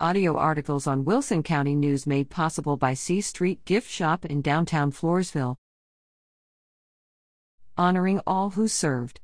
Audio articles on Wilson County News made possible by C Street Gift Shop in downtown Floresville. Honoring all who served.